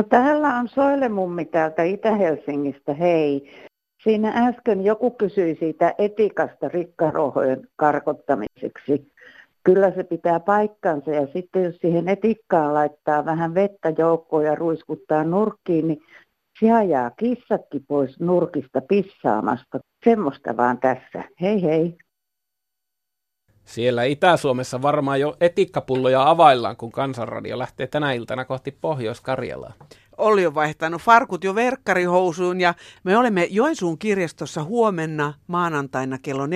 No täällä on Soilemummi täältä Itä-Helsingistä, hei. Siinä äsken joku kysyi siitä etikasta rikkarohojen karkottamiseksi. Kyllä se pitää paikkansa ja sitten jos siihen etikkaan laittaa vähän vettä joukkoon ja ruiskuttaa nurkkiin, niin se ajaa kissatkin pois nurkista pissaamasta. Semmoista vaan tässä. Hei hei. Siellä Itä-Suomessa varmaan jo etikkapulloja availlaan, kun Kansanradio lähtee tänä iltana kohti Pohjois-Karjalaa. Olli on vaihtanut farkut jo verkkarihousuun ja me olemme Joensuun kirjastossa huomenna maanantaina kello 14.17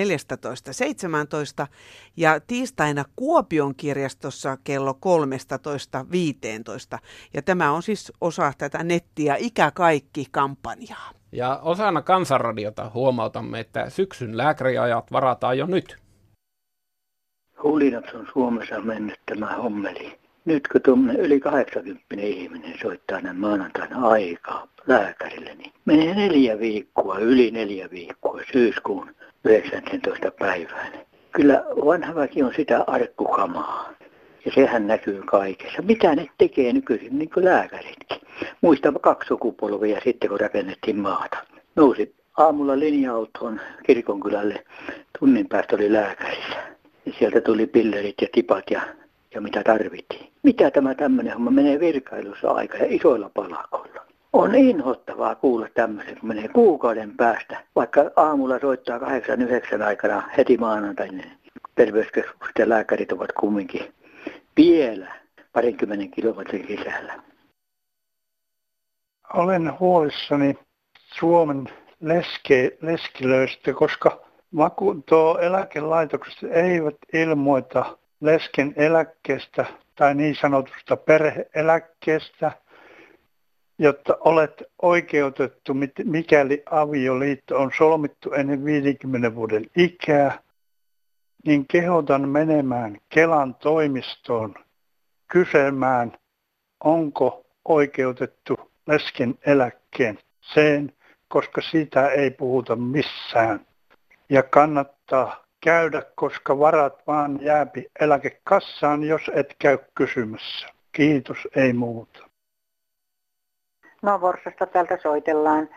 ja tiistaina Kuopion kirjastossa kello 13.15. Ja tämä on siis osa tätä nettiä Ikä kaikki kampanjaa. Ja osana Kansanradiota huomautamme, että syksyn lääkäriajat varataan jo nyt. Hulinat on Suomessa mennyt tämä hommeli. Nyt kun tuommoinen yli 80 ihminen soittaa näin maanantaina aikaa lääkärille, niin menee neljä viikkoa, yli neljä viikkoa syyskuun 19. päivään. Kyllä vanha väki on sitä arkkukamaa. Ja sehän näkyy kaikessa. Mitä ne tekee nykyisin, niin kuin lääkäritkin. Muistan kaksi sukupolvia sitten, kun rakennettiin maata. Nousi aamulla linja-autoon kirkonkylälle. Tunnin päästä oli lääkärissä. Sieltä tuli pillerit ja tipat ja, ja mitä tarvittiin. Mitä tämä tämmöinen homma menee virkailussa aika ja isoilla palakoilla. On inhottavaa kuulla tämmöisen, kun menee kuukauden päästä, vaikka aamulla soittaa 8-9 aikana heti maanantaina. Terveyskeskukset ja lääkärit ovat kumminkin vielä parinkymmenen kilometrin sisällä. Olen huolissani Suomen leske, leskilöistä, koska vakuutuo eläkelaitokset eivät ilmoita lesken eläkkeestä tai niin sanotusta perheeläkkeestä, jotta olet oikeutettu, mikäli avioliitto on solmittu ennen 50 vuoden ikää, niin kehotan menemään Kelan toimistoon kysymään, onko oikeutettu lesken eläkkeen sen, koska siitä ei puhuta missään. Ja kannattaa käydä, koska varat vaan jääpi eläkekassaan, jos et käy kysymässä. Kiitos, ei muuta. No Vorsasta täältä soitellaan.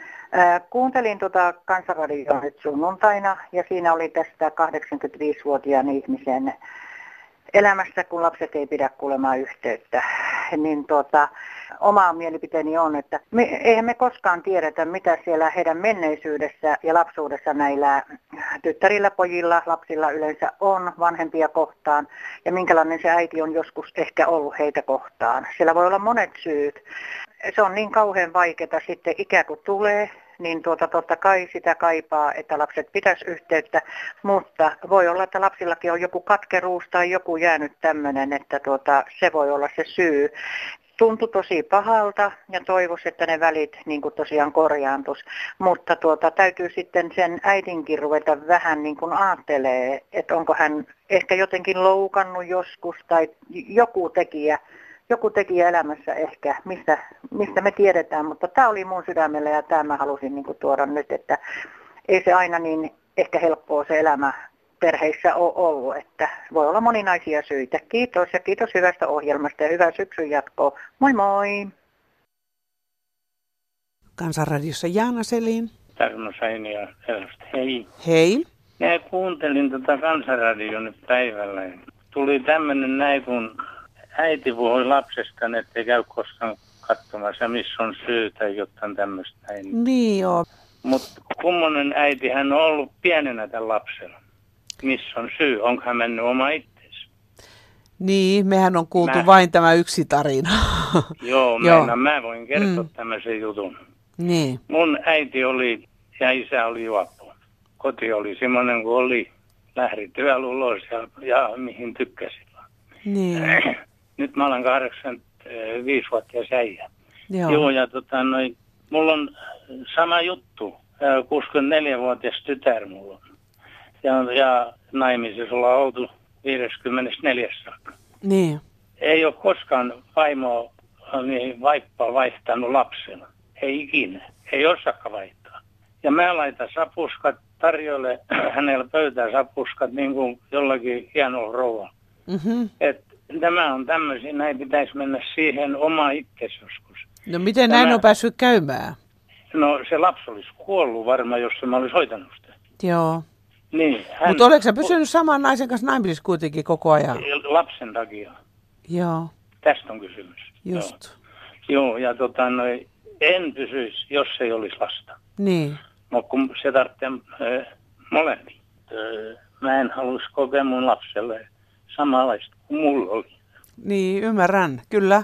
kuuntelin tuota kansanradioa nyt sunnuntaina ja siinä oli tästä 85-vuotiaan ihmisen elämässä, kun lapset ei pidä kuulemaan yhteyttä. Niin tuota, oma mielipiteeni on, että me, eihän me koskaan tiedetä, mitä siellä heidän menneisyydessä ja lapsuudessa näillä tyttärillä, pojilla, lapsilla yleensä on vanhempia kohtaan ja minkälainen se äiti on joskus ehkä ollut heitä kohtaan. Siellä voi olla monet syyt. Se on niin kauhean vaikeaa sitten ikä kun tulee, niin tuota, totta kai sitä kaipaa, että lapset pitäisi yhteyttä, mutta voi olla, että lapsillakin on joku katkeruus tai joku jäänyt tämmöinen, että tuota, se voi olla se syy tuntui tosi pahalta ja toivoisi, että ne välit niin kuin tosiaan korjaantus. Mutta tuota, täytyy sitten sen äidinkin ruveta vähän niin kuin aattelee, että onko hän ehkä jotenkin loukannut joskus tai joku tekijä, joku tekijä elämässä ehkä, mistä, mistä me tiedetään. Mutta tämä oli mun sydämellä ja tämä mä halusin niin kuin tuoda nyt, että ei se aina niin ehkä helppoa se elämä perheissä ole ollut, että voi olla moninaisia syitä. Kiitos ja kiitos hyvästä ohjelmasta ja hyvää syksyn jatkoa. Moi moi! Kansanradiossa Jaana Selin. Tarmo Sainia Hei. Hei. Minä kuuntelin tätä kansanradion päivällä. Tuli tämmöinen näin, kun äiti puhui lapsesta, että ei käy koskaan katsomassa, missä on syy tai jotain tämmöistä. Näin. Niin joo. Mutta kummonen äiti hän on ollut pienenä tämän lapsella? Missä on syy, onko hän mennyt oma itsensä. Niin, mehän on kuultu mä... vain tämä yksi tarina. Joo, Joo. Mä, mä voin kertoa mm. tämmöisen jutun. Niin. Mun äiti oli ja isä oli juoppo. Koti oli semmoinen kuin oli. Lähdin työllä ulos ja, ja mihin tykkäsin. Niin. Nyt mä olen 85 vuotta äijä. Joo. Joo, ja tota, noi, mulla on sama juttu. 64-vuotias tytär mulla on ja, ja naimisissa ollaan oltu 54 saakka. Niin. Ei ole koskaan vaimoa niin vaippaa vaihtanut lapsena. Ei ikinä. Ei osakka vaihtaa. Ja mä laitan sapuskat tarjolle hänellä pöytää sapuskat niin kuin jollakin hienolla rouvalla. Mm-hmm. Et nämä on tämmöisiä, näin pitäisi mennä siihen oma itsesi joskus. No miten näin Tämä- on päässyt käymään? No se lapsi olisi kuollut varmaan, jos mä olisi hoitanut sitä. Joo. Niin, hän... Mutta oletko sä pysynyt saman naisen kanssa naimisissa kuitenkin koko ajan? Lapsen takia. Joo, Tästä on kysymys. just. Joo, Joo ja tota, no, en pysyisi, jos ei olisi lasta. Niin. Mutta kun se tarvitsee äh, molemmia. Äh, mä en halus kokea mun lapselle samanlaista kuin mulla oli. Niin, ymmärrän, kyllä.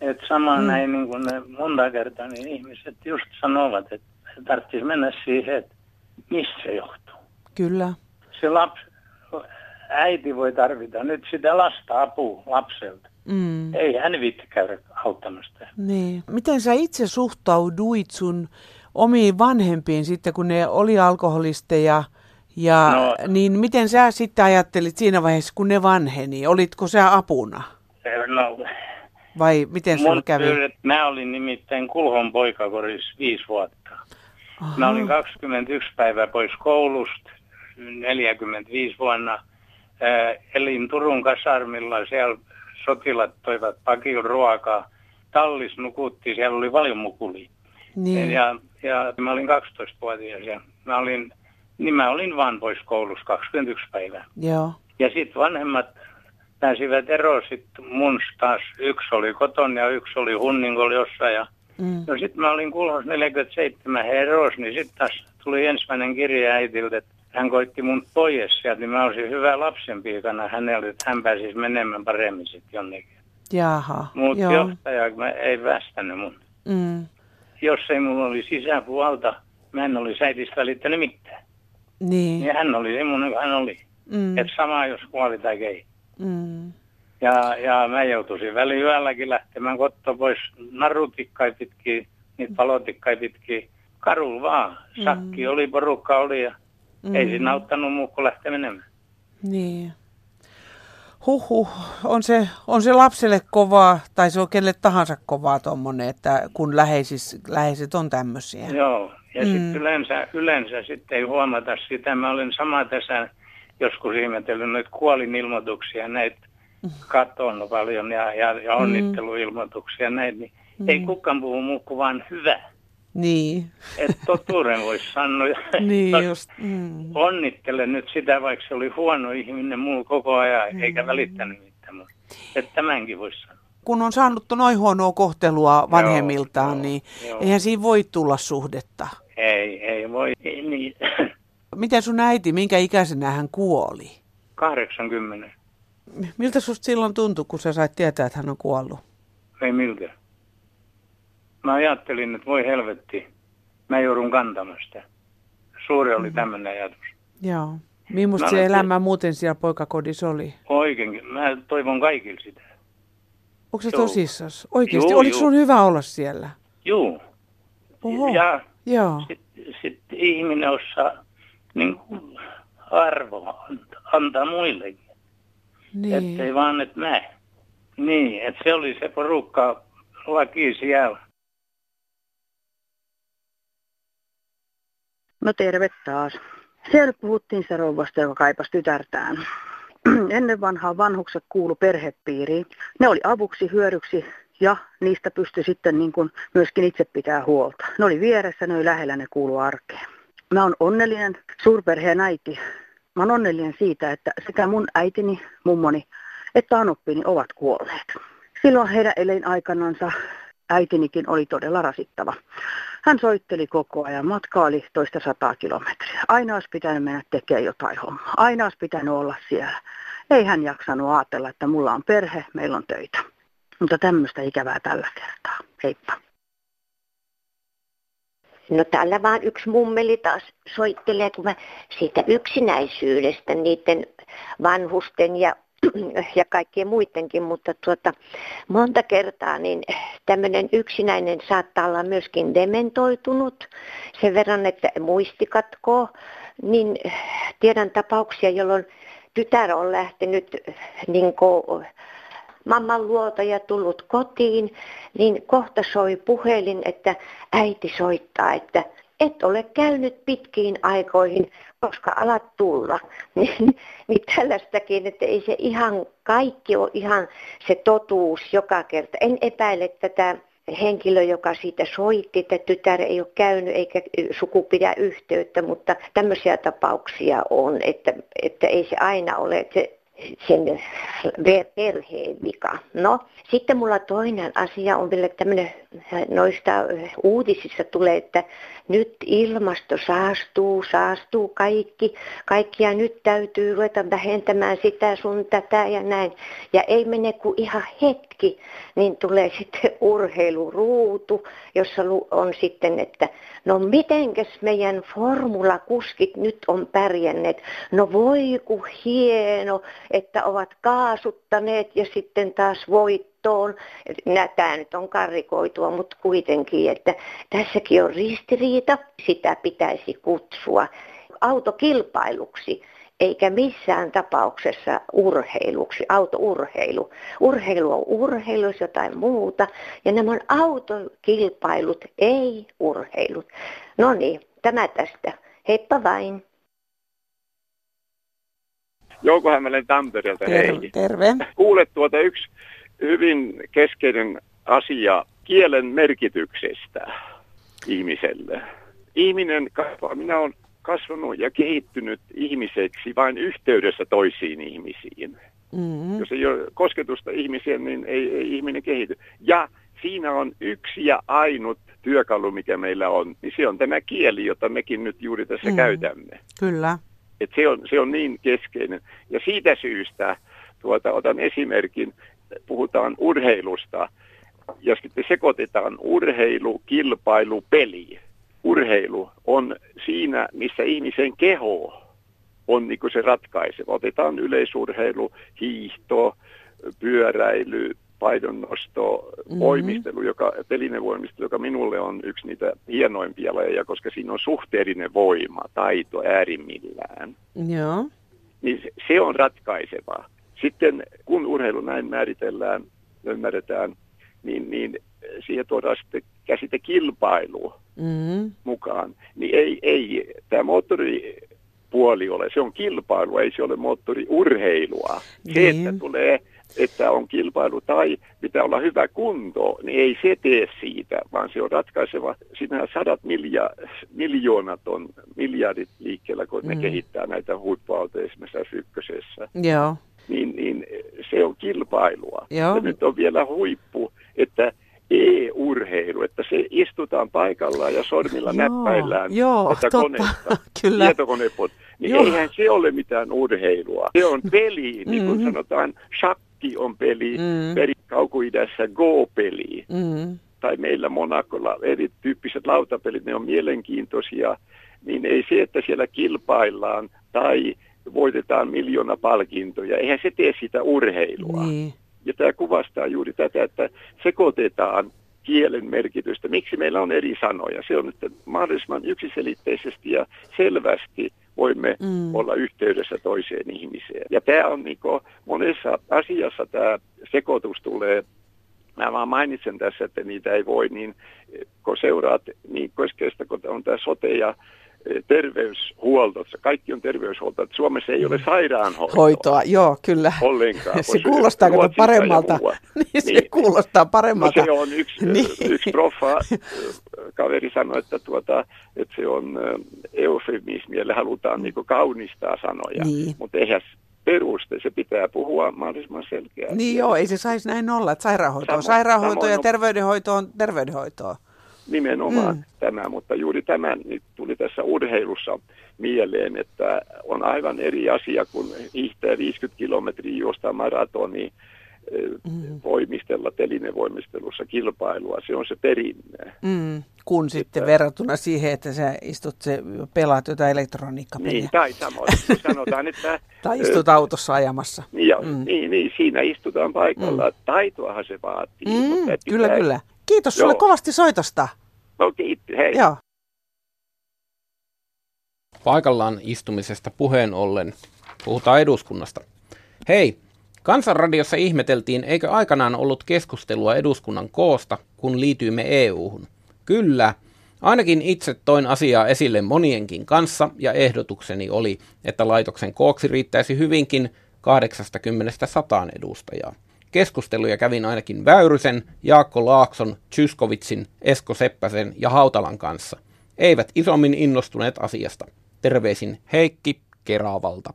Et sama mm. näin niin kuin monta kertaa niin ihmiset just sanovat, että tarvitsisi mennä siihen, että mistä se johtuu. Kyllä. Se lapsi, äiti voi tarvita nyt sitä lasta apua lapselta. Mm. Ei hän viitti käydä auttamasta. Niin. Miten sä itse suhtauduit sun omiin vanhempiin sitten, kun ne oli alkoholisteja? Ja No. niin miten sä sitten ajattelit siinä vaiheessa, kun ne vanheni? Olitko sä apuna? No, Vai miten mun kävi? pyydet, mä olin nimittäin Kulhon poikakorissa viisi vuotta. Mä olin 21 päivää pois koulusta, 45 vuonna. Ää, elin Turun kasarmilla, siellä sotilat toivat pakin ruokaa. Tallis nukutti, siellä oli paljon mukuli. Niin. Ja, ja mä olin 12-vuotias ja mä olin, niin mä olin vaan pois koulussa 21 päivää. Joo. Ja sitten vanhemmat pääsivät eroon sitten mun taas. Yksi oli koton ja yksi oli hunningolla jossain. Ja, Mm. no sitten mä olin kulhos 47 he eros, niin sitten taas tuli ensimmäinen kirja äitiltä, että hän koitti mun pois sieltä, niin mä olisin hyvä lapsenpiikana hänelle, että hän pääsisi menemään paremmin sitten jonnekin. Jaha. Mutta Joo. johtaja mä ei västänyt mun. Mm. Jos ei mulla olisi sisäpuolta, mä en olisi äitistä välittänyt mitään. Niin. Ja hän oli semmoinen kuin hän oli. Mm. Että sama jos kuoli tai ei. Mm. Ja, ja mä joutuisin väliyölläkin lähtemään kotoa pois narutikkai pitkin, niitä palotikkai pitkin. Karul vaan. Sakki oli, porukka oli ja Mm. ei siinä auttanut muu kuin lähteä menemään. Niin. Huhhuh, on se, on se lapselle kovaa, tai se on kelle tahansa kovaa tuommoinen, että kun läheisis, läheiset on tämmöisiä. Joo. Ja Mm. sitten yleensä, yleensä sitten ei huomata sitä. Mä olen sama tässä joskus ihmetellyt noita kuolinilmoituksia, näitä katon paljon ja, ja, ja onnitteluilmoituksia näitä, niin ei kukaan puhu muu kuin vaan hyvä. Niin, Että totuuden voisi sanoa. niin just. Mm. Onnittelen nyt sitä, vaikka se oli huono ihminen muu koko ajan, eikä välittänyt mitään. Mutta että tämänkin voisi sanoa. Kun on saanut noin huonoa kohtelua vanhemmiltaan, joo, niin joo. eihän siinä voi tulla suhdetta. Ei, ei voi. Ei, niin. Miten sun äiti, minkä ikäisenä hän kuoli? 80. Miltä susta silloin tuntui, kun sä sait tietää, että hän on kuollut? Ei miltä. Mä ajattelin, että voi helvetti, mä joudun kantamaan sitä. Suuri oli tämmöinen ajatus. Joo. Millaista se elämä muuten siellä poikakodissa oli? Oikeinkin. Mä toivon kaikille sitä. Onko se Joo. tosissas? Oikeasti? Joo, Oliko joo. sun hyvä olla siellä? Juu. Oho. Ja Joo. sitten sit ihminen osaa niin kuin arvoa antaa, antaa muillekin. Niin. Ettei vaan, että mä. Niin, että se oli se porukka laki siellä. No terve taas. Siellä puhuttiin se rouvasta, joka kaipasi tytärtään. Ennen vanhaa vanhukset kuulu perhepiiriin. Ne oli avuksi, hyödyksi ja niistä pystyi sitten niin kuin myöskin itse pitää huolta. Ne oli vieressä, ne oli lähellä, ne kuulu arkeen. Mä oon onnellinen suurperheen äiti. Mä oon onnellinen siitä, että sekä mun äitini, mummoni että anoppini ovat kuolleet. Silloin heidän elinaikanansa äitinikin oli todella rasittava. Hän soitteli koko ajan. Matka oli toista sataa kilometriä. Aina olisi pitänyt mennä tekemään jotain hommaa. Aina olisi pitänyt olla siellä. Ei hän jaksanut ajatella, että mulla on perhe, meillä on töitä. Mutta tämmöistä ikävää tällä kertaa. Heippa. No täällä vaan yksi mummeli taas soittelee, kun mä siitä yksinäisyydestä, niiden vanhusten ja, ja kaikkien muidenkin, mutta tuota, monta kertaa niin tämmöinen yksinäinen saattaa olla myöskin dementoitunut. Sen verran, että muisti katkoo, niin tiedän tapauksia, jolloin tytär on lähtenyt niin kuin, mamman luota ja tullut kotiin, niin kohta soi puhelin, että äiti soittaa, että et ole käynyt pitkiin aikoihin, koska alat tulla. Niin, niin tällaistakin, että ei se ihan kaikki ole ihan se totuus joka kerta. En epäile tätä henkilö, joka siitä soitti, että tytär ei ole käynyt eikä suku pidä yhteyttä, mutta tämmöisiä tapauksia on, että, että ei se aina ole, että se sen perheen vika. No, sitten mulla toinen asia on vielä tämmöinen, noista uutisissa tulee, että nyt ilmasto saastuu, saastuu kaikki, kaikkia nyt täytyy ruveta vähentämään sitä sun tätä ja näin. Ja ei mene kuin ihan hetki, niin tulee sitten urheiluruutu, jossa on sitten, että no mitenkäs meidän formulakuskit nyt on pärjänneet. No voi ku hieno, että ovat kaasuttaneet ja sitten taas voittoon. Tämä nyt on karrikoitua, mutta kuitenkin, että tässäkin on ristiriita. Sitä pitäisi kutsua autokilpailuksi eikä missään tapauksessa urheiluksi, autourheilu. Urheilu on urheilu, jotain muuta, ja nämä on autokilpailut, ei urheilut. No niin, tämä tästä. Heippa vain. Jouko Hämmälen Tampereelta, Terve. hei. terve. Kuulet tuota yksi hyvin keskeinen asia kielen merkityksestä ihmiselle. Ihminen kasvaa, minä olen kasvanut ja kehittynyt ihmiseksi vain yhteydessä toisiin ihmisiin. Mm-hmm. Jos ei ole kosketusta ihmiseen, niin ei, ei ihminen kehity. Ja siinä on yksi ja ainut työkalu, mikä meillä on, niin se on tämä kieli, jota mekin nyt juuri tässä Mm. käytämme. Kyllä. Et se, on, se on niin keskeinen. Ja siitä syystä, tuota, otan esimerkin, puhutaan urheilusta ja sitten sekoitetaan urheilu, kilpailu, peli. Urheilu on siinä, missä ihmisen keho on niin se ratkaiseva. Otetaan yleisurheilu, hiihto, pyöräily, paidonnosto, Mhm. voimistelu, joka, telinen voimistelu, joka minulle on yksi niitä hienoimpia lajeja, koska siinä on suhteellinen voima, taito äärimmillään Joo. niin se- se on ratkaiseva. Sitten kun urheilu näin määritellään, ymmärretään, niin, niin siihen tuodaan sitten käsite kilpailu Mm-hmm. mukaan. Niin ei, ei tämä moottoripuoli ole, se on kilpailu, ei se ole moottoriurheilua. Se, Niin. että tulee että on kilpailu tai pitää olla hyvä kunto, niin ei se tee siitä, vaan se on ratkaiseva. Siinähän sadat milja, miljoonat on miljardit liikkeellä, kun ne Mm. kehittää näitä huippuautoja esimerkiksi ykkösessä. Joo. Niin, niin se on kilpailua. Joo. Ja nyt on vielä huippu, että e-urheilu, että se istutaan paikallaan ja sormilla Joo, näppäillään joo, tätä totta. koneesta. Kyllä. Tietokonepot. Niin Joo. eihän se ole mitään urheilua. Se on peli, niin kuin Mhm. sanotaan, shakki on peli, Mm. peri kaukoidässä go-peli. Mm. Tai meillä Monakolla erityyppiset lautapelit, ne on mielenkiintoisia. Niin ei se, että siellä kilpaillaan tai voitetaan miljoona palkintoja, eihän se tee sitä urheilua. Niin. Ja tämä kuvastaa juuri tätä, että sekoitetaan kielen merkitystä. Miksi meillä on eri sanoja? Se on, että mahdollisimman yksiselitteisesti ja selvästi voimme Mm. mm. olla yhteydessä toiseen ihmiseen. Ja tämä on niin monessa asiassa tämä sekoitus tulee Mä vaan mainitsen tässä, että niitä ei voi, niin kun seuraat niin keskeistä, kun on tämä sote ja eh, terveyshuolto, kaikki on terveyshuolto, että Suomessa ei ole sairaanhoitoa Hoitoa, joo, kyllä. ollenkaan. Se kuulostaa kato ja paremmalta. Niin, se Niin. kuulostaa No paremmalta. se on yksi, Niin. yksi proffa, kaveri sanoi, että, tuota, että se on eufemismi, eli halutaan niin kaunistaa sanoja, Niin. mutta eihän peruste, se pitää puhua mahdollisimman selkeästi. Niin joo, ei se saisi näin olla, että sairaanhoito on sairaanhoito ja terveydenhoito on terveydenhoitoa. Nimenomaan Mm. mm. tämä, mutta juuri tämä nyt tuli tässä urheilussa mieleen, että on aivan eri asia, kun hiihtää 50 kilometriä juosta maratoni, mm. voimistella telinevoimistelussa kilpailua. Se on se perinne. Mm, kun sitten Että- verrattuna siihen, että sä istut se, pelaat jotain elektroniikkapeliä. Niin, tai samoin. Sanotaan, että... Tai istut autossa ajamassa. Niin, ja, Mm. niin, niin, siinä istutaan paikalla. Mm. Taitoahan se vaatii. Mm, mutta että kyllä, pitää- kyllä. Kiitos sulle Joo. kovasti soitosta. No kiitti, hei. Joo. Paikallaan istumisesta puheen ollen puhutaan eduskunnasta. Hei, Kansanradiossa ihmeteltiin, eikö aikanaan ollut keskustelua eduskunnan koosta, kun liityimme EU-hun. Kyllä, ainakin itse toin asiaa esille monienkin kanssa ja ehdotukseni oli, että laitoksen kooksi riittäisi hyvinkin 80-100 edustajaa. Keskusteluja kävin ainakin Väyrysen, Jaakko Laakson, Tyskovitsin, Esko Seppäsen ja Hautalan kanssa. Eivät isommin innostuneet asiasta. Terveisin Heikki Keravalta.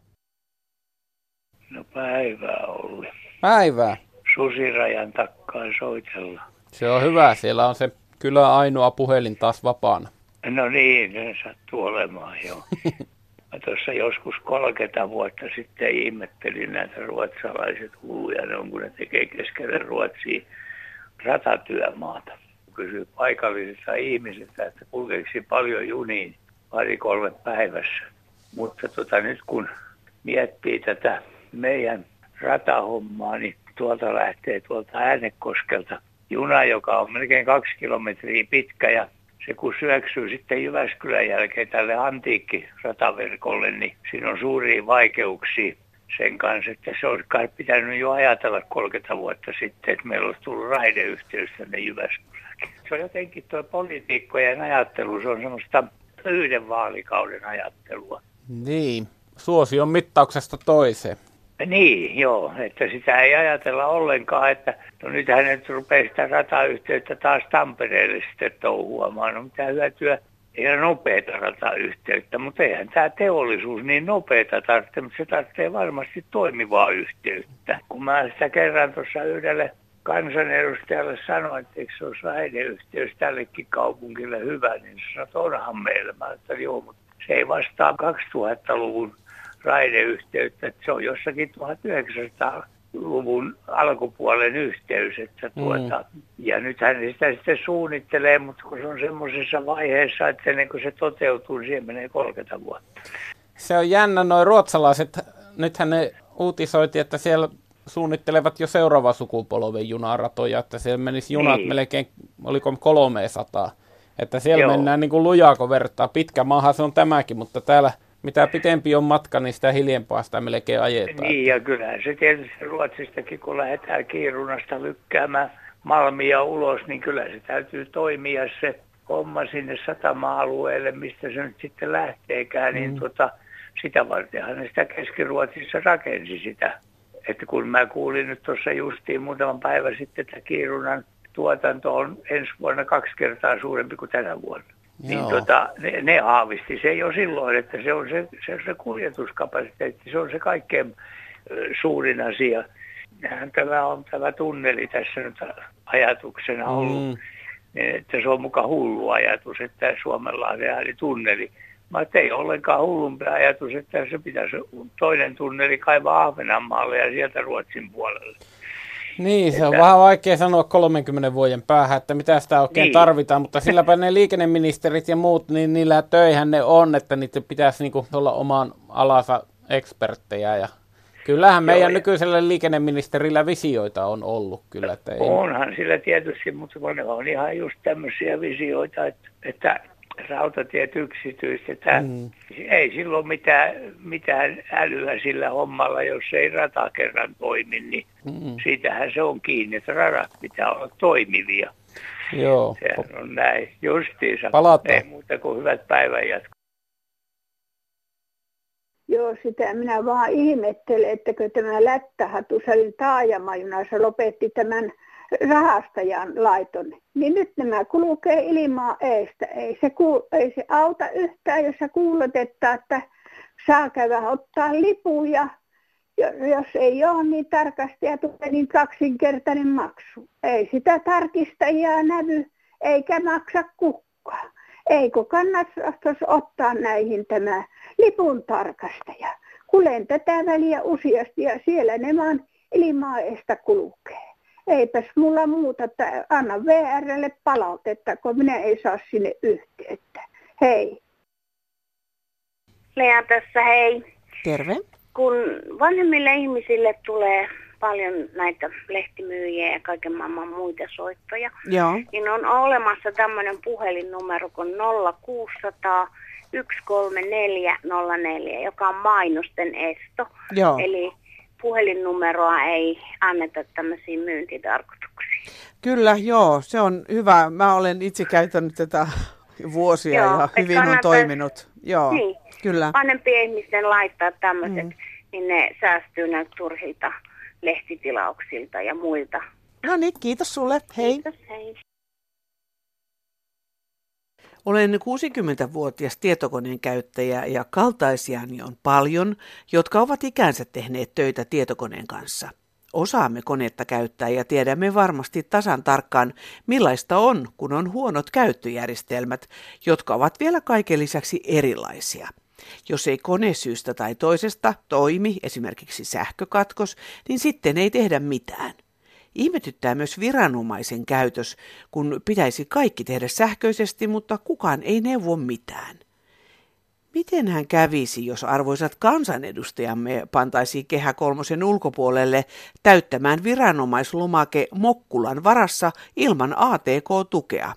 No päivää Olli. Päivää. Susirajan takkaan soitella. Se on hyvä. Siellä on se kyllä ainoa puhelin taas vapaana. No niin, se sattuu olemaan jo. Mä tuossa joskus 30 vuotta sitten ihmettelin näitä ruotsalaiset hulluja, ne on kun ne tekee keskelle Ruotsia ratatyömaata. Kysyi paikallisista ihmisiltä, että kulkeeko paljon juniin pari-kolme päivässä. Mutta tota, nyt kun miettii tätä meidän ratahommaa, niin tuolta lähtee tuolta Äänekoskelta juna, joka on melkein kaksi kilometriä pitkä ja se kun syöksyy sitten Jyväskylän jälkeen tälle antiikkirataverkolle, niin siinä on suuria vaikeuksia sen kanssa, että se olisi kai pitänyt jo ajatella 30 vuotta sitten, että meillä olisi tullut raideyhteys tänne Jyväskylään. Se on jotenkin tuo poliitikkojen ajattelu, se on semmoista yhden vaalikauden ajattelua. Niin, suosion mittauksesta toiseen. Niin, joo, että sitä ei ajatella ollenkaan, että no nythän nyt rupeaa sitä ratayhteyttä taas Tampereelle sitten touhuamaan. No mitä hyötyä, ole nopeata ratayhteyttä, mutta eihän tämä teollisuus niin nopeata tarvitse, mutta se tarvitsee varmasti toimivaa yhteyttä. Kun mä sitä kerran tuossa yhdelle kansanedustajalle sanoin, että eikö se olisi raideyhteys tällekin kaupungille hyvä, niin se sanoi, että onhan meillä. Mä että joo, mutta se ei vastaa 2000-luvun raideyhteyttä. Että se on jossakin 1900-luvun alkupuolen yhteys. Että tuota, mm. Ja nythän sitä sitten suunnittelee, mutta kun se on semmoisessa vaiheessa, että ennen kuin se toteutuu, niin siihen menee 30 vuotta. Se on jännä, noin ruotsalaiset, nythän ne uutisoiti, että siellä suunnittelevat jo seuraava sukupolven junaratoja, että siellä menisi junat niin. melkein, oliko 300. Että siellä Joo. mennään niin kuin lujaa, kun vertaa. Pitkä maahan se on tämäkin, mutta täällä mitä pitempi on matka, niin sitä hiljempaa sitä melkein ajetaan. Niin, ja kyllähän se tietysti Ruotsistakin, kun lähdetään Kiirunasta lykkäämään Malmia ulos, niin kyllä se täytyy toimia se homma sinne satama-alueelle, mistä se nyt sitten lähteekään, niin mm. niin tuota, sitä vartenhan ne sitä Keski-Ruotsissa rakensi sitä. Että kun mä kuulin nyt tuossa justiin muutaman päivän sitten, että Kiirunan tuotanto on ensi vuonna kaksi kertaa suurempi kuin tänä vuonna. Niin tota, ne, ne aavisti se jo silloin, että se on se, se, se kuljetuskapasiteetti, se on se kaikkein suurin asia. Nähän tämä on tämä tunneli tässä nyt ajatuksena ollut, mm. Niin, että se on muka hullu ajatus, että Suomenlahden eli tunneli. Mä ei ollenkaan hullumpi ajatus, että se pitäisi toinen tunneli kaivaa Ahvenanmaalle ja sieltä Ruotsin puolelle. Niin, se on että... vähän vaikea sanoa 30 vuoden päähän, että mitä sitä oikein niin. tarvitaan, mutta silläpä ne liikenneministerit ja muut, niin niillä töihän ne on, että niitä pitäisi niinku olla oman alansa eksperttejä ja Kyllähän meidän Joo, nykyisellä liikenneministerillä visioita on ollut kyllä. Että ei... Onhan sillä tietysti, mutta ne on ihan just tämmöisiä visioita, että, että rautatiet yksityistetään. Mm. Ei silloin mitään, mitään älyä sillä hommalla, jos ei rata kerran toimi, niin mm. siitähän se on kiinni, että radat pitää olla toimivia. Joo. Sehän on näin justiinsa. Palataan. Ei muuta kuin hyvät päivänjatko. Joo, sitä minä vaan ihmettelen, että kun tämä Lättähatusalin taajamajunassa lopetti tämän rahastajan laiton, niin nyt nämä kulkee ilmaa eestä. Ei se, kuul, ei se auta yhtään, jos se kuulotettaa, että saa käydä ottaa lipuja. Jos ei ole, niin tarkastaja tulee niin kaksinkertainen maksu. Ei sitä tarkistajaa nävy, eikä maksa kukaan. Eikö kannattaisi ottaa näihin tämä lipun tarkastaja? Kulen tätä väliä useasti ja siellä ne vaan ilmaa eestä kulkee eipäs mulla muuta, että anna VRlle palautetta, kun minä ei saa sinne yhteyttä. Hei. Lea tässä, hei. Terve. Kun vanhemmille ihmisille tulee paljon näitä lehtimyyjiä ja kaiken maailman muita soittoja, Joo. niin on olemassa tämmöinen puhelinnumero kuin 0600 13404, joka on mainosten esto. Joo. Eli puhelinnumeroa ei anneta tämmöisiin myyntitarkoituksiin. Kyllä, joo, se on hyvä. Mä olen itse käyttänyt tätä vuosia joo, ja hyvin on toiminut. Joo, niin, kyllä. Vanhempien ihmisten laittaa tämmöiset, mm. niin ne säästyy näiltä turhilta lehtitilauksilta ja muilta. No niin, kiitos sulle. Hei. Kiitos, hei. Olen 60-vuotias tietokoneen käyttäjä ja kaltaisiani on paljon, jotka ovat ikänsä tehneet töitä tietokoneen kanssa. Osaamme konetta käyttää ja tiedämme varmasti tasan tarkkaan, millaista on, kun on huonot käyttöjärjestelmät, jotka ovat vielä kaiken lisäksi erilaisia. Jos ei kone syystä tai toisesta toimi, esimerkiksi sähkökatkos, niin sitten ei tehdä mitään. Ihmetyttää myös viranomaisen käytös, kun pitäisi kaikki tehdä sähköisesti, mutta kukaan ei neuvo mitään. Miten hän kävisi, jos arvoisat kansanedustajamme pantaisiin kehä kolmosen ulkopuolelle täyttämään viranomaislomake Mokkulan varassa ilman ATK-tukea?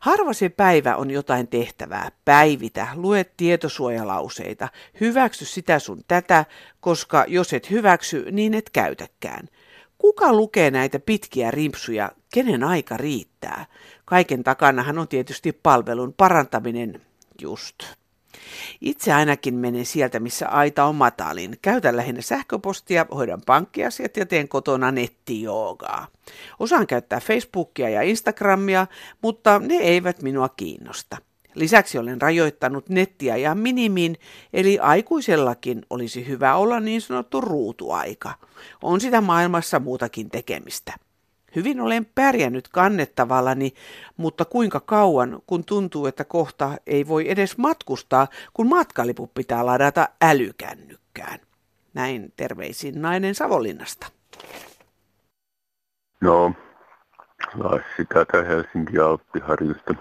Harva se päivä on jotain tehtävää. Päivitä, lue tietosuojalauseita, hyväksy sitä sun tätä, koska jos et hyväksy, niin et käytäkään. Kuka lukee näitä pitkiä rimpsuja, kenen aika riittää? Kaiken takanahan on tietysti palvelun parantaminen just. Itse ainakin menen sieltä, missä aita on matalin. Käytän lähinnä sähköpostia, hoidan pankkiasiat ja teen kotona nettijoogaa. Osaan käyttää Facebookia ja Instagramia, mutta ne eivät minua kiinnosta. Lisäksi olen rajoittanut nettiä ja minimiin, eli aikuisellakin olisi hyvä olla niin sanottu ruutuaika. On sitä maailmassa muutakin tekemistä. Hyvin olen pärjännyt kannettavallani, mutta kuinka kauan, kun tuntuu, että kohta ei voi edes matkustaa, kun matkaliput pitää ladata älykännykkään. Näin terveisin nainen Savonlinnasta. No, tätä Helsinki Alppiharjusta.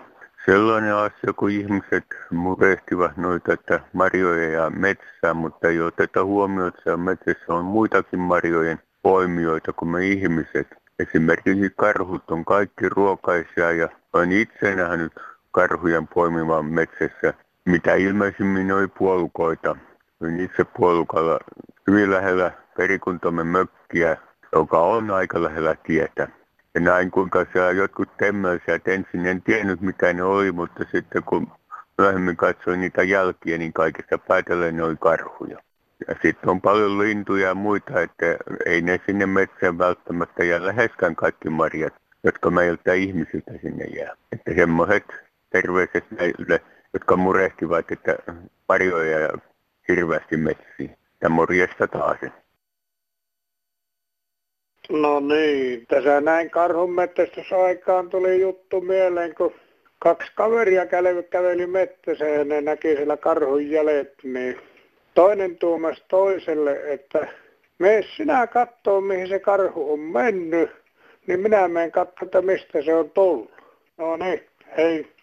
Sellainen asia, kun ihmiset murehtivat noita että marjoja ja metsää, mutta ei oteta huomioon, että metsässä on muitakin marjojen poimijoita kuin me ihmiset. Esimerkiksi karhut on kaikki ruokaisia ja olen itse nähnyt karhujen poimimaan metsässä, mitä ilmeisimmin oli puolukoita. Olin itse puolukalla hyvin lähellä perikuntamme mökkiä, joka on aika lähellä tietä. Ja näin kuinka siellä jotkut temmelsivät ensin, en tiennyt mitä ne oli, mutta sitten kun myöhemmin katsoin niitä jälkiä, niin kaikista päätellen ne oli karhuja. Ja sitten on paljon lintuja ja muita, että ei ne sinne metsään välttämättä jää läheskään kaikki marjat, jotka meiltä ihmisiltä sinne jää. Että semmoiset terveiset näille, jotka murehtivat, että parjoja hirveästi metsiin. Ja morjesta taas. No niin, tässä näin karhunmetsästysaikaan tuli juttu mieleen, kun kaksi kaveria käveli, käveli metsässä ja ne näki siellä karhun jäljet, niin toinen tuumasi toiselle, että mene sinä kattoo, mihin se karhu on mennyt, niin minä menen katsomaan, että mistä se on tullut. No niin, hei.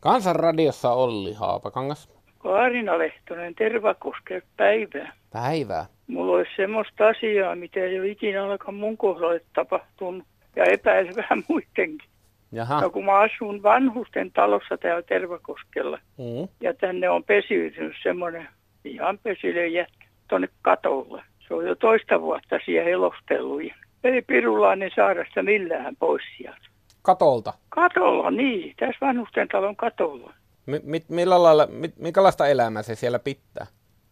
Kansanradiossa Olli Haapakangas. Kaarina Lehtonen, Tervakoske, päivää. Päivää. Mulla olisi semmoista asiaa, mitä ei ole ikinä alkaa mun kohdalle tapahtunut ja epäilen vähän muidenkin. Jaha. No, kun mä asun vanhusten talossa täällä Tervakoskella Mm. ja tänne on pesiytynyt semmoinen ihan pesille jätkä tuonne katolle. Se on jo toista vuotta siellä elostellut ja ei pirulainen saada sitä millään pois sieltä. Katolta. Katolla, niin. Tässä vanhusten talon katolla. Mi- mit, millä lailla, mit, minkälaista elämää se siellä pitää?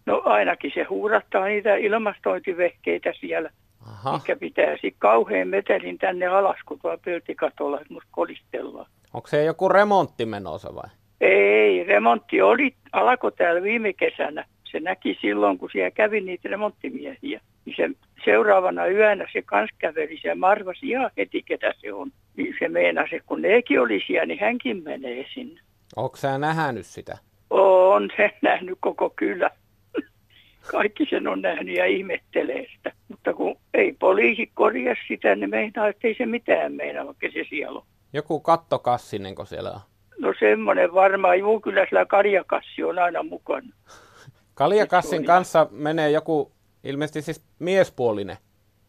No ainakin se huurattaa niitä ilmastointivehkeitä siellä, Aha. mikä pitää sitten kauhean metelin tänne alas, kun tuolla pöltikatolla, musta kolistellaan. Onko se joku remontti menossa vai? Ei, remontti oli, alkoi täällä viime kesänä. Se näki silloin, kun siellä kävi niitä remonttimiehiä. Niin se seuraavana yönä se kans käveli, se marvasi ihan heti, ketä se on. Niin se meinasi, kun nekin oli siellä, niin hänkin menee sinne. Onko sä nähnyt sitä? On se nähnyt koko kylä. Kaikki sen on nähnyt ja ihmettelee sitä. Mutta kun ei poliisi korjaa sitä, niin meinaa, että ei se mitään meinaa, vaikka se siellä on. Joku kattokassinenko siellä on? No semmoinen varmaan, juu kyllä sillä karjakassi on aina mukana. Kaljakassin kanssa menee joku, ilmeisesti siis miespuolinen.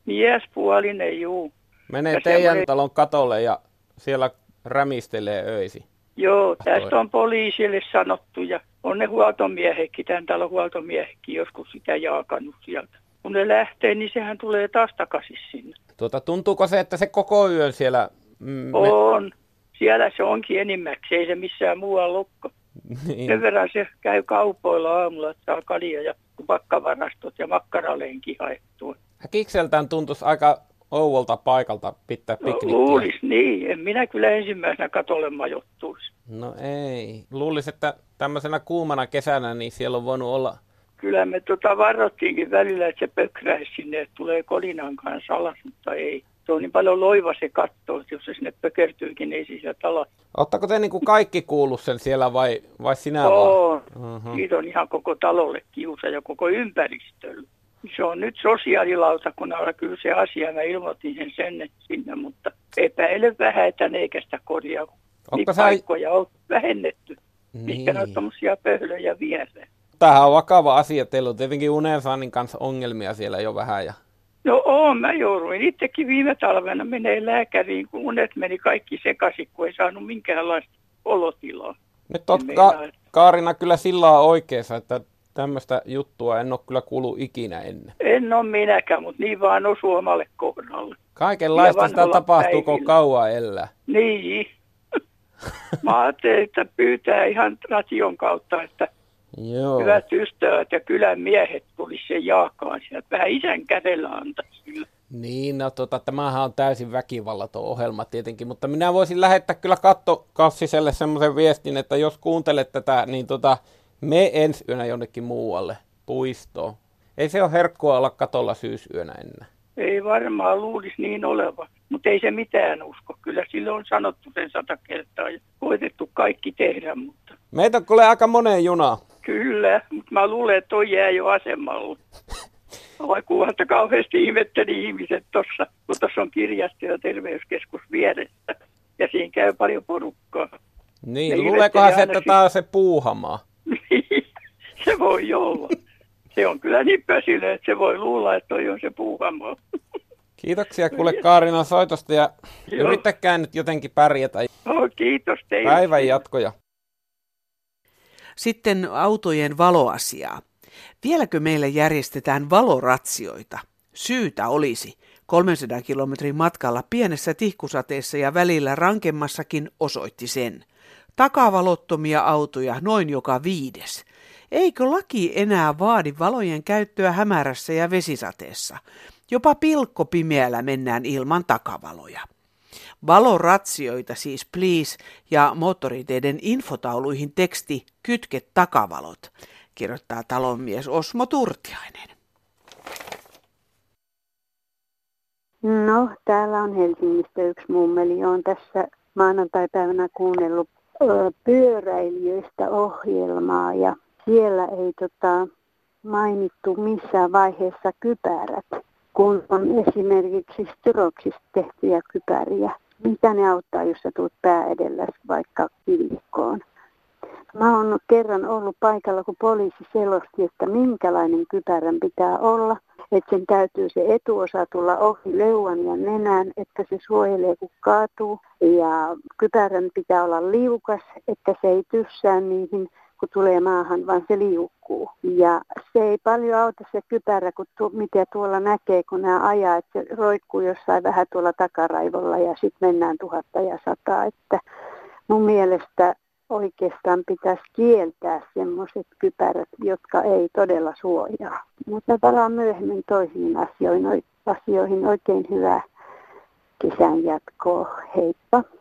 Miespuolinen, juu. Menee Ja teidän semmoinen- talon katolle ja siellä rämistelee öisi. Joo, tästä on poliisille sanottu ja on ne huoltomiehetkin, tämän talon huoltomiehetkin joskus sitä jaakannut sieltä. Kun ne lähtee, niin sehän tulee taas takaisin sinne. Tuota, tuntuuko se, että se koko yön siellä... Mm, me- On. Siellä se onkin enimmäkseen, ei se missään muualla lukko. niin. Sen verran se käy kaupoilla aamulla, että saa kalia ja tupakkavarastot ja makkaraleenkin haettua. Häkikseltään tuntuisi aika ouvolta paikalta pitää piknikkiä. No, luulis niin. En minä kyllä ensimmäisenä katolle majoittuisi. No ei. Luulis, että tämmöisenä kuumana kesänä niin siellä on voinut olla... Kyllä me tota varoittiinkin välillä, että se pökräisi sinne, että tulee kolinan kanssa alas, mutta ei. Se on niin paljon loiva se katto, että jos se sinne pökertyykin, niin ei sieltä alas. Ottako te niin kuin kaikki kuullut sen siellä vai, vai sinä Oo, vaan? uh-huh. Siitä on ihan koko talolle kiusa ja koko ympäristölle. Se on nyt sosiaalilautakunnalla kyllä se asia. Mä ilmoitin sen, sen sinne, mutta epäile vähän, että ne eikä sitä korjaa. Onko sä... paikkoja on vähennetty, niin. mikä on tuommoisia pöhlöjä viereen. Tämähän on vakava asia. Teillä on tietenkin unensaannin kanssa ongelmia siellä jo vähän. Ja... No oon, mä jouduin itsekin viime talvena menee lääkäriin, kun unet meni kaikki sekaisin, kun ei saanut minkäänlaista olotilaa. Nyt on ka- Kaarina kyllä sillä oikeassa, että Tämmöistä juttua en ole kyllä kuullut ikinä ennen. En ole minäkään, mutta niin vaan osuu omalle kohdalle. Kaikenlaista sitä tapahtuu, kun kauan elää. Niin. Mä ajattelin, että pyytää ihan ration kautta, että Joo. hyvät ystävät ja kylän miehet tulisi sen jaakaan sieltä. Vähän isän kädellä antaisi Niin, no tota, tämähän on täysin väkivallaton ohjelma tietenkin, mutta minä voisin lähettää kyllä kattokassiselle semmoisen viestin, että jos kuuntelet tätä, niin tota, me ensi yönä jonnekin muualle, puistoon. Ei se ole herkkua olla katolla syysyönä enää. Ei varmaan luulisi niin oleva, mutta ei se mitään usko. Kyllä sille on sanottu sen sata kertaa ja koitettu kaikki tehdä, mutta... Meitä kuule aika moneen junaa. Kyllä, mutta mä luulen, että toi jää jo asemalle. Vaikka että kauheasti ihmetteli ihmiset tuossa, kun tuossa on kirjasto ja terveyskeskus vieressä. Ja siinä käy paljon porukkaa. Niin, luuleekohan se, että tämä on se puuhamaa? Se voi olla. Se on kyllä niin pösille, että se voi luulla, että toi on se puuhamo. Kiitoksia kuule Kaarina soitosta ja Joo. yrittäkää nyt jotenkin pärjätä. Oh, kiitos teille. Päivän jatkoja. Sitten autojen valoasiaa. Vieläkö meillä järjestetään valoratsioita? Syytä olisi. 300 kilometrin matkalla pienessä tihkusateessa ja välillä rankemmassakin osoitti sen. Takavalottomia autoja noin joka viides. Eikö laki enää vaadi valojen käyttöä hämärässä ja vesisateessa? Jopa pilkkopimeällä mennään ilman takavaloja. Valoratsioita siis please ja moottoriteiden infotauluihin teksti Kytke takavalot, kirjoittaa talonmies Osmo Turtiainen. No, täällä on Helsingistä yksi mummeli. Olen tässä maanantai-päivänä kuunnellut pyöräilijöistä ohjelmaa ja siellä ei tota, mainittu missään vaiheessa kypärät, kun on esimerkiksi styroksista tehtyjä kypäriä. Mitä ne auttaa, jos sä tulet pää edellä vaikka kivikkoon? Mä oon kerran ollut paikalla, kun poliisi selosti, että minkälainen kypärän pitää olla. Että sen täytyy se etuosa tulla ohi leuan ja nenän, että se suojelee kun kaatuu. Ja kypärän pitää olla liukas, että se ei tyssää niihin kun tulee maahan, vaan se liukkuu. Ja se ei paljon auta se kypärä, kun tu, mitä tuolla näkee, kun nämä ajaa, että se roikkuu jossain vähän tuolla takaraivolla ja sitten mennään tuhatta ja sataa. Että mun mielestä oikeastaan pitäisi kieltää semmoiset kypärät, jotka ei todella suojaa. Mutta palaan myöhemmin toisiin asioihin. asioihin. Oikein hyvää kesän jatkoa. Heippa!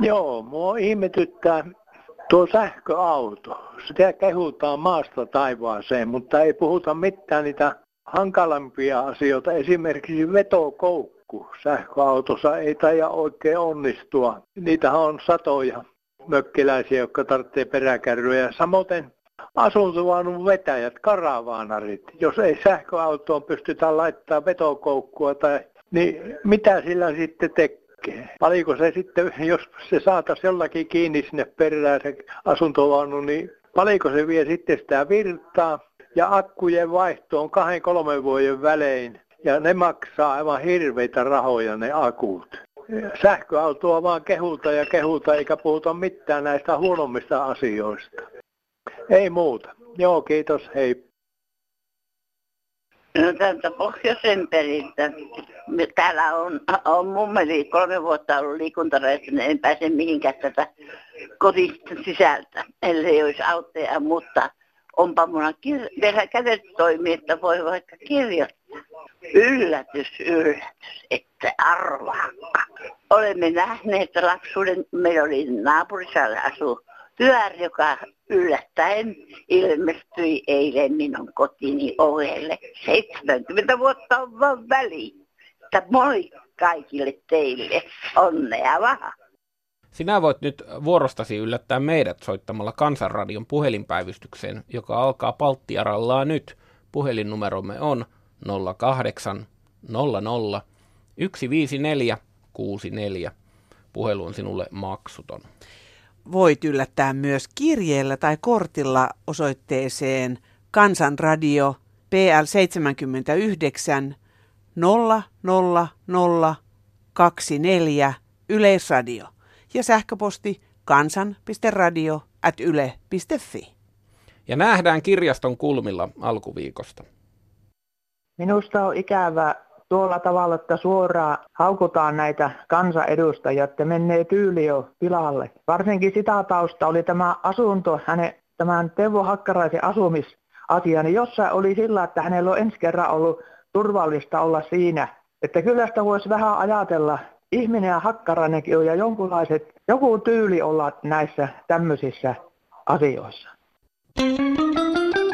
Joo, mua ihmetyttää tuo sähköauto. Sitä kehutaan maasta taivaaseen, mutta ei puhuta mitään niitä hankalampia asioita. Esimerkiksi vetokoukku sähköautossa ei taida oikein onnistua. Niitä on satoja mökkiläisiä, jotka tarvitsee peräkärryjä. Samoin asuntovaunun vetäjät, karavaanarit. Jos ei sähköautoon pystytä laittamaan vetokoukkua, tai, niin mitä sillä sitten tekee? Paljonko se sitten, jos se saataisiin jollakin kiinni sinne perään se asuntovaunu, niin paljonko se vie sitten sitä virtaa ja akkujen vaihto on kahden kolmen vuoden välein ja ne maksaa aivan hirveitä rahoja ne akut. Sähköautoa vaan kehulta ja kehulta eikä puhuta mitään näistä huonommista asioista. Ei muuta. Joo, kiitos, hei. No täältä pohjoisen periltä. Täällä on, on mummeli kolme vuotta ollut liikuntareissussa, en pääse mihinkään tätä kodista sisältä, ellei olisi autoja, mutta onpa mulla kir- vielä kädet toimii, että voi vaikka kirjoittaa. Yllätys, yllätys, että arvaakka. Olemme nähneet, lapsuuden, meillä oli naapurissa asu pyör, joka yllättäen ilmestyi eilen minun kotini ovelle. 70 vuotta on vaan väli. Että moi kaikille teille. Onnea vaan. Sinä voit nyt vuorostasi yllättää meidät soittamalla Kansanradion puhelinpäivystykseen, joka alkaa palttiarallaan nyt. Puhelinnumeromme on 08 00 154 64. Puhelu on sinulle maksuton. Voit yllättää myös kirjeellä tai kortilla osoitteeseen Kansanradio PL 79 00024 Yleisradio ja sähköposti kansan.radio.yle.fi. Ja nähdään kirjaston kulmilla alkuviikosta. Minusta on ikävä tuolla tavalla, että suoraan haukutaan näitä kansanedustajia, että menee tyyli jo pilalle. Varsinkin sitä tausta oli tämä asunto, hänen, tämän Teuvo Hakkaraisen asumisasia, niin jossain oli sillä, että hänellä on ensi kerran ollut turvallista olla siinä. Että kyllä sitä voisi vähän ajatella, ihminen ja Hakkarainenkin on ja jonkunlaiset, joku tyyli olla näissä tämmöisissä asioissa. Thank you.